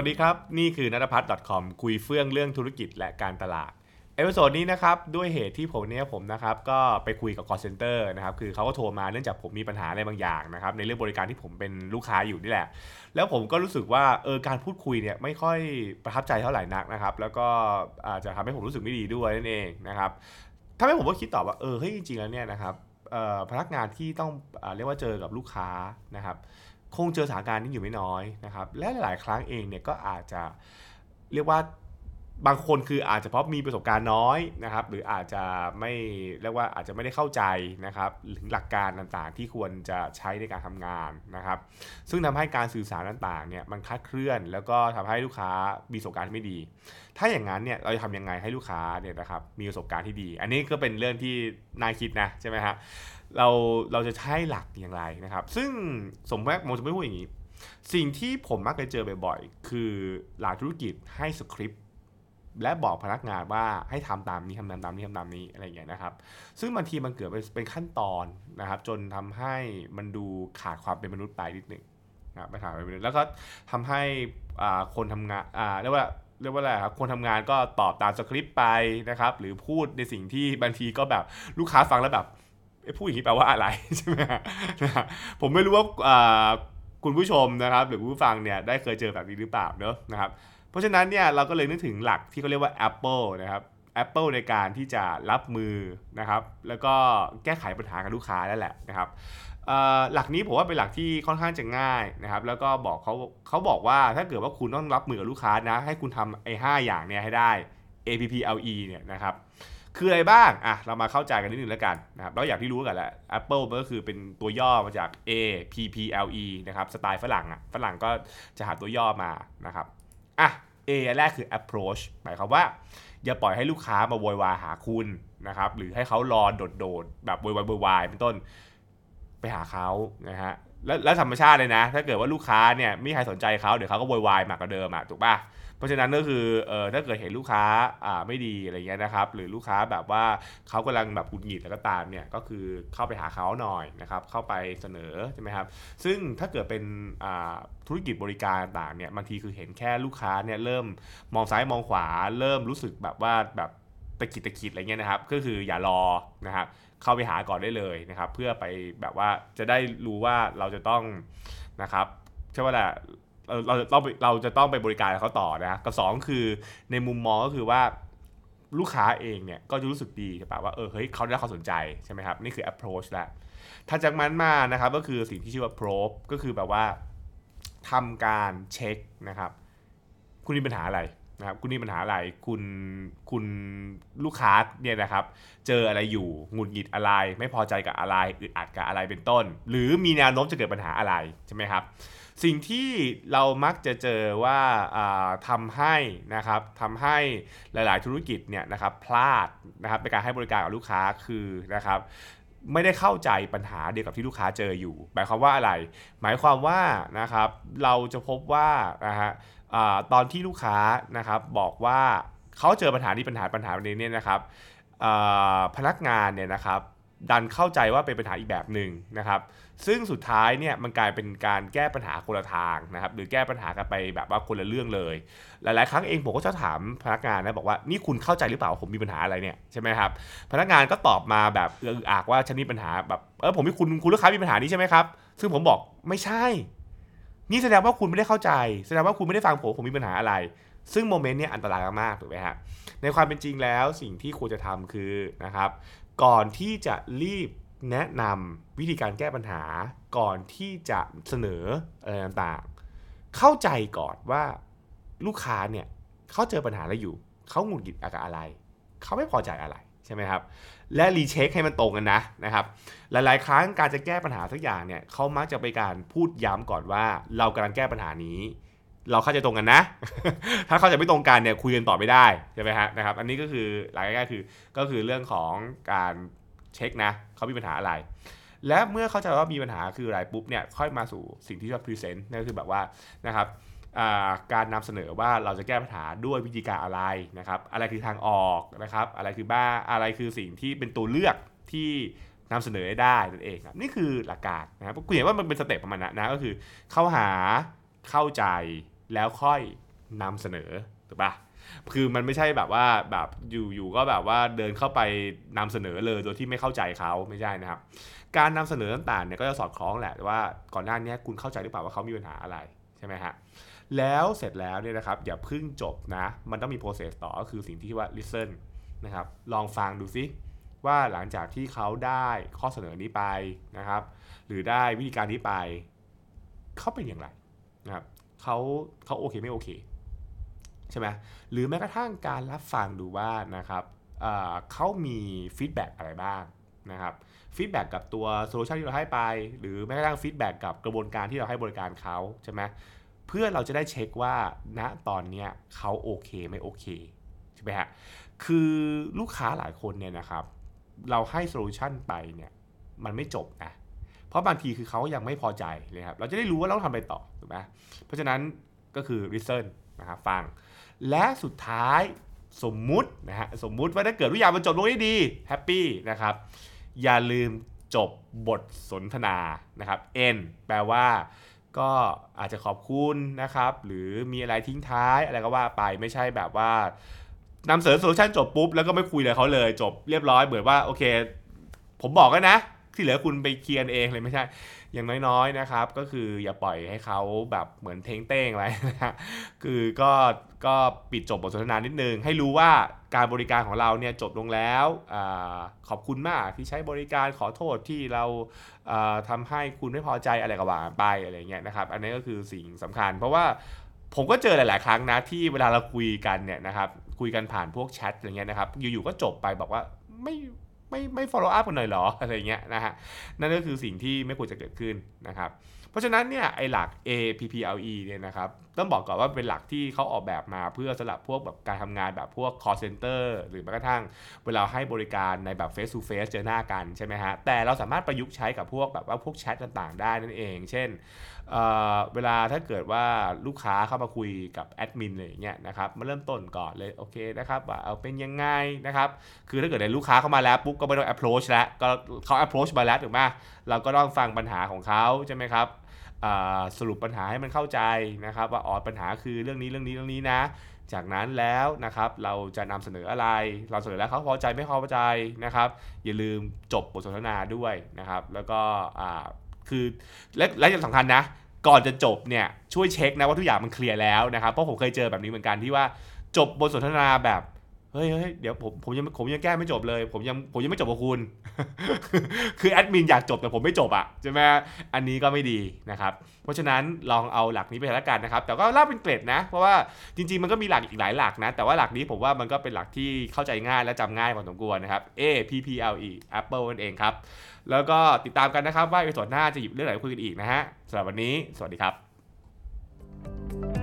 วัสดีครับ นี่คือนัทพัฒน์ .com คุยเฟื่องเรื่องธุรกิจและการตลาด episode นี้นะครับ ด้วยเหตุที่ผมเนี่ยผมนะครับ ก็ไปคุยกับ call center นะครับ คือเขาก็โทรมาเนื่องจากผมมีปัญหาอะไรบางอย่างนะครับ ในเรื่องบริการที่ผมเป็นลูกค้าอยู่นี่แหละ แล้วผมก็รู้สึกว่าเออการพูดคุยเนี่ยไม่ค่อยประทับใจเท่าไหร่นักนะครับ แล้วก็อาจจะทำให้ผมรู้สึกไม่ดีด้วยนั่นเองนะครับทำให้ผมก็คิดต่อว่าเออเฮ้ยจริงๆแล้วเนี่ยนะครับพนักงานที่ต้องอเรียกว่าเจอกับลูกค้านะครับ คงเจอสถานการณ์นี้อยู่ไม่น้อยนะครับ และหลายครั้งเองเนี่ยก็อาจจะเรียกว่า บางคนคืออาจจะเพราะมีประสบการณ์น้อยนะครับ หรืออาจจะไม่เรียกว่าอาจจะไม่ได้เข้าใจนะครับถึงหลักการต่างๆ ที่ควรจะใช้ในการทำงานนะครับ ซึ่งทำให้การสื่อสารต่างๆเนี่ยมันคลาดเคลื่อน แล้วก็ทำให้ลูกค้ามีประสบการณ์ที่ไม่ดี ถ้าอย่างนั้นเนี่ยเราจะทำยังไงให้ลูกค้าเนี่ยนะครับมีประสบการณ์ที่ดี อันนี้ก็เป็นเรื่องที่น่าคิดนะใช่ไหมฮะเราเราจะใช้หลักอย่างไรนะครับ ซึ่งสมมติผมจะไม่พูดอย่างนี้ สิ่งที่ผมมักจะเจอบ่อยๆ คือหลายธุรกิจให้สคริปต์ และบอกพนักงานว่าให้ทำตามนี้ทำตามตามนี้ทำตามนี้อะไรอย่างเงี้ยนะครับ ซึ่งบางทีมันเกิดเป็นขั้นตอนนะครับ จนทำให้มันดูขาดความเป็นมนุษย์ไปนิดหนึ่งนะครับไม่ขาดความเป็นมนุษย์แล้วก็ทำให้คนทำงานเรียกว่าเรียกว่าอะไรครับคนทำงานก็ตอบตามสคริปต์ไปนะครับ หรือพูดในสิ่งที่บางทีก็แบบลูกค้าฟังแล้วแบบพูดอย่างนี้แปลว่าอะไรใช่ไหมนะผมไม่รู้ว่าอ่าคุณผู้ชมนะครับ หรือผู้ฟังเนี่ยได้เคยเจอแบบนี้หรือเปล่าเนอะนะครับ เพราะฉะนั้นเนี่ยเราก็เลยนึกถึงหลักที่เขาเรียกว่า Apple นะครับ Apple ในการที่จะรับมือนะครับ แล้วก็แก้ไขปัญหากับลูกค้านั่นแหละนะครับหลักนี้ผมว่าเป็นหลักที่ค่อนข้างจะง่ายนะครับ แล้วก็บอกเขาเขาบอกว่าถ้าเกิดว่าคุณต้องรับมือกับลูกค้านะ ให้คุณทำไอ้ห้าอย่างเนี่ยให้ได้ APPLE เนี่ยนะครับ คืออะไรบ้างอะเรามาเข้าใจกันนิดนึงแล้วกันนะครับเราอยางที่รู้กันแหละ Apple มันก็คือเป็นตัวย่อมาจาก A P P L E นะครับสไตล์ฝรั่งอะฝรั่งก็จะหาตัวย่อมานะครับ อะ A อันแรกคือ approach หมายความว่า อย่าปล่อยให้ลูกค้ามาโวยวายหาคุณนะครับหรือให้เขารอโดดๆแบบโวยวายโวยวายเป็นต้นไปหาเขานะฮะ แล้วธรรมชาติเลยนะ ถ้าเกิดว่าลูกค้าเนี่ยไม่มีใครสนใจเขาเดี๋ยวเขาก็โวยวายมากกว่าเดิมอะถูกป่ะเพราะฉะนั้นก็คือเออถ้าเกิดเห็นลูกค้าอ่าไม่ดีอะไรเงี้ยนะครับ หรือลูกค้าแบบว่าเขากำลังแบบหงุดหงิดแล้วก็ตามเนี่ยก็คือเข้าไปหาเขาหน่อยนะครับเข้าไปเสนอใช่ไหมครับซึ่งถ้าเกิดเป็นอ่าธุรกิจบริการต่างเนี่ยบางทีคือเห็นแค่ลูกค้าเนี่ยเริ่มมองซ้ายมองขวา เริ่มรู้สึกแบบว่าแบบตะกิดตะกิดอะไรเงี้ยนะครับ ก็คืออย่ารอนะครับ เข้าไปหาก่อนได้เลยนะครับ เพื่อไปแบบว่าจะได้รู้ว่าเราจะต้องนะครับใช่ว่าแหละเราเราจะต้องเราจะต้องไปบริการเขาต่อนะกับสองคือในมุมมองก็คือว่าลูกค้าเองเนี่ยก็จะรู้สึกดีใช่ปะว่าเออเฮ้ยเขาได้ความสนใจใช่ไหมครับนี่คือ approach แหละถ้าจากนั้นมานะครับก็คือสิ่งที่ชื่อว่า probe ก็คือแบบว่าทำการเช็คนะครับ คุณมีปัญหาอะไร นะครับคุณมีปัญหาอะไรคุณคุณลูกค้าเนี่ยนะครับ เจออะไรอยู่หงุดหงิดอะไร ไม่พอใจกับอะไรอึดอัดกับอะไรเป็นต้น หรือมีแนวโน้มจะเกิดปัญหาอะไรใช่ไหมครับ สิ่งที่เรามักจะเจอว่าอ่าทำให้นะครับทำให้หลาย ๆ ธุรกิจเนี่ยนะครับพลาดนะครับในการให้บริการกับลูกค้าคือนะครับไม่ได้เข้าใจปัญหาเดียวกับที่ลูกค้าเจออยู่ หมายความว่าอะไร หมายความว่านะครับเราจะพบว่านะฮะ ตอนที่ลูกค้านะครับบอกว่าเขาเจอปัญหานี้ปัญหาปัญหานี้เนี่ยนะครับพนักงานเนี่ยนะครับดันเข้าใจว่าเป็นปัญหาอีกแบบหนึ่งนะครับ ซึ่งสุดท้ายเนี่ยมันกลายเป็นการแก้ปัญหาคนละทางนะครับ หรือแก้ปัญหากันไปแบบว่าคนละเรื่องเลย หลาย ๆ ครั้งเองผมก็จะถามพนักงานนะบอกว่านี่คุณเข้าใจหรือเปล่าว่าผมมีปัญหาอะไรเนี่ยใช่ไหมครับ พนักงานก็ตอบมาแบบเอออากว่าฉันมีปัญหาแบบเออผมมีคุณคุณลูกค้ามีปัญหานี้ใช่ไหมครับ ซึ่งผมบอกไม่ใช่ นี่แสดงว่าคุณไม่ได้เข้าใจ แสดงว่าคุณไม่ได้ฟังผมผมมีปัญหาอะไร ซึ่งโมเมนต์เนี้ยอันตรายมากถูกไหมฮะในความเป็นจริงแล้วสิ่งที่ควรจะทำคือนะครับ ก่อนที่จะรีบแนะนำวิธีการแก้ปัญหา ก่อนที่จะเสนออะไรต่างๆ เข้าใจก่อนว่าลูกค้าเนี่ยเขาเจอปัญหาอะไรอยู่เขาหงุดหงิดกับอะไร เขาไม่พอใจอะไร ใช่ไหมครับ และรีเช็คให้มันตรงกันนะนะครับ หลายๆ ครั้งการจะแก้ปัญหาสักอย่างเนี่ยเขามักจะไปการพูดย้ำก่อนว่า เรากำลังแก้ปัญหานี้ เราเข้าใจตรงกันนะ ถ้าเข้าใจไม่ตรงกันเนี่ยคุยกันต่อไม่ได้ใช่ไหมฮะนะครับ อันนี้ก็คือหลักง่ายๆคือก็คือเรื่องของการเช็คนะเขามีปัญหาอะไร และเมื่อเข้าใจว่ามีปัญหาคืออะไรปุ๊บเนี่ยค่อยมาสู่สิ่งที่เรียกว่า present นั่นก็คือแบบว่านะครับ การนำเสนอว่าเราจะแก้ปัญหาด้วยวิธีการอะไรนะครับอะไรคือทางออกนะครับอะไรคือบ้าอะไรคือสิ่งที่เป็นตัวเลือกที่นำเสนอได้นั่นเองครับนี่คือหลักการนะครับคุณเห็นว่ามันเป็นสเต็ปประมาณนั้นนะก็คือเข้าหาเข้าใจแล้วค่อยนำเสนอถูกปะคือมันไม่ใช่แบบว่าแบบอยู่อยู่ก็แบบว่าเดินเข้าไปนำเสนอเลยโดยที่ไม่เข้าใจเขาไม่ใช่นะครับ การนำเสนอต่างๆเนี่ยก็จะสอดคล้องแหละว่าก่อนหน้านี้คุณเข้าใจหรือเปล่าว่าเขามีปัญหาอะไรใช่ไหมฮะ แล้วเสร็จแล้วเนี่ยนะครับอย่าเพึ่งจบนะ มันต้องมี process ต่อก็คือสิ่งที่ว่า listen นะครับลองฟังดูซิว่าหลังจากที่เขาได้ข้อเสนอนี้ไปนะครับ หรือได้วิธีการนี้ไป เขาเป็นอย่างไรนะครับเขาเขาโอเคไม่โอเคใช่ไหมหรือแม้กระทั่งการรับฟังดูว่านะครับเขามี feedback อะไรบ้างนะครับ feedback กับตัว solution ที่เราให้ไป หรือแม้กระทั่ง feedback กับกระบวนการที่เราให้บริการเขาใช่ไหม เพื่อเราจะได้เช็คว่าณตอนนี้เขาโอเคไม่โอเคใช่ไหมฮะคือลูกค้าหลายคนเนี่ยนะครับ เราให้ solution ไปเนี่ยมันไม่จบนะเพราะบางทีคือเขายังไม่พอใจเลยครับ เราจะได้รู้ว่าเราทำไปต่อถูกไหมเพราะฉะนั้นก็คือ listen นะครับฟัง และสุดท้ายสมมุตินะฮะสมมุติว่าถ้าเกิดทุกอย่างมันจบลงได้ดี happy นะครับ อย่าลืมจบบทสนทนานะครับ N แปลว่า ก็อาจจะขอบคุณนะครับ หรือมีอะไรทิ้งท้ายอะไรก็ว่าไปไม่ใช่แบบว่านำเสนอโซลูชันจบปุ๊บแล้วก็ไม่คุยเลยเขาเลยจบเรียบร้อยเหมือนว่าโอเค ผมบอกกันนะ ที่เหลือคุณไปเคลียร์เองเลยไม่ใช่ อย่างน้อยๆนะครับ ก็คืออย่าปล่อยให้เขาแบบเหมือนเท้งเต้งอะไรนะคือก็ก็ปิดจบบทสนทนานิดนึง ให้รู้ว่าการบริการของเราเนี่ยจบลงแล้วอขอบคุณมากที่ใช้บริการขอโทษที่เราทำให้คุณไม่พอใจอะไรก็ว่าไปอะไรเงี้ยนะครับ อันนี้ก็คือสิ่งสำคัญ เพราะว่าผมก็เจอหลาย ๆ ครั้งนะที่เวลาเราคุยกันเนี่ยนะครับคุยกันผ่านพวกแชทอะไรเงี้ยนะครับอยู่ ๆ ก็จบไปบอกว่าไม่ ไม่ไม่ follow up กันหน่อยหรออะไรเงี้ยนะฮะนั่นก็คือสิ่งที่ไม่ควรจะเกิดขึ้นนะครับเพราะฉะนั้นเนี่ยไอหลัก APPLE เนี่ยนะครับต้องบอกก่อนว่าเป็นหลักที่เขาออกแบบมาเพื่อสำหรับพวกแบบการทำงานแบบพวก call center หรือแม้กระทั่งเวลาให้บริการในแบบ face to face เจอหน้ากันใช่ไหมฮะแต่เราสามารถประยุกต์ใช้กับพวกแบบว่าพวกแชทต่างๆ ได้นั่นเอง เช่นเเวลาถ้าเกิดว่าลูกค้าเข้ามาคุยกับแอดมินเลยเนี่ยนะครับมาเริ่มต้นก่อนเลยโอเคนะครับว่าเอาเป็นยังไงนะครับคือถ้าเกิดในลูกค้าเข้ามาแล้วปุ๊บก็ไม่ต้อง approach แล้วก็เขา approach มาแล้วถูกไหมเราก็ต้องฟังปัญหาของเขาใช่ไหมครับสรุปปัญหาให้มันเข้าใจนะครับ ว่าอ๋อปัญหาคือเรื่องนี้เรื่องนี้เรื่องนี้นะ จากนั้นแล้วนะครับเราจะนำเสนออะไร เราเสนอแล้วเขาพอใจไม่พอใจนะครับ อย่าลืมจบบทสนทนาด้วยนะครับ แล้วก็คือและและสำคัญนะ ก่อนจะจบเนี่ยช่วยเช็คนะว่าทุกอย่างมันเคลียร์แล้วนะครับเพราะผมเคยเจอแบบนี้เหมือนกันที่ว่าจบบทสนทนาแบบ เฮ้ยเดี๋ยวผมผมยังผมยังแก้ไม่จบเลย ผมยังผมยังไม่จบกับคุณ คือแอดมินอยากจบแต่ผมไม่จบอะใช่ไหมอันนี้ก็ไม่ดีนะครับ เพราะฉะนั้นลองเอาหลักนี้ไปแล้วกันนะครับ แต่ก็เล่าเป็นเกรดนะ เพราะว่าจริง ๆ มันก็มีหลักอีกหลายหลักนะ แต่ว่าหลักนี้ผมว่ามันก็เป็นหลักที่เข้าใจง่ายและจำง่ายพอสมควรนะครับ A P P L E Apple นั่นเองครับ แล้วก็ติดตามกันนะครับว่าในส่วนหน้าจะหยิบเรื่องไหนคุยกันอีกนะฮะสำหรับวันนี้ สวัสดีครับ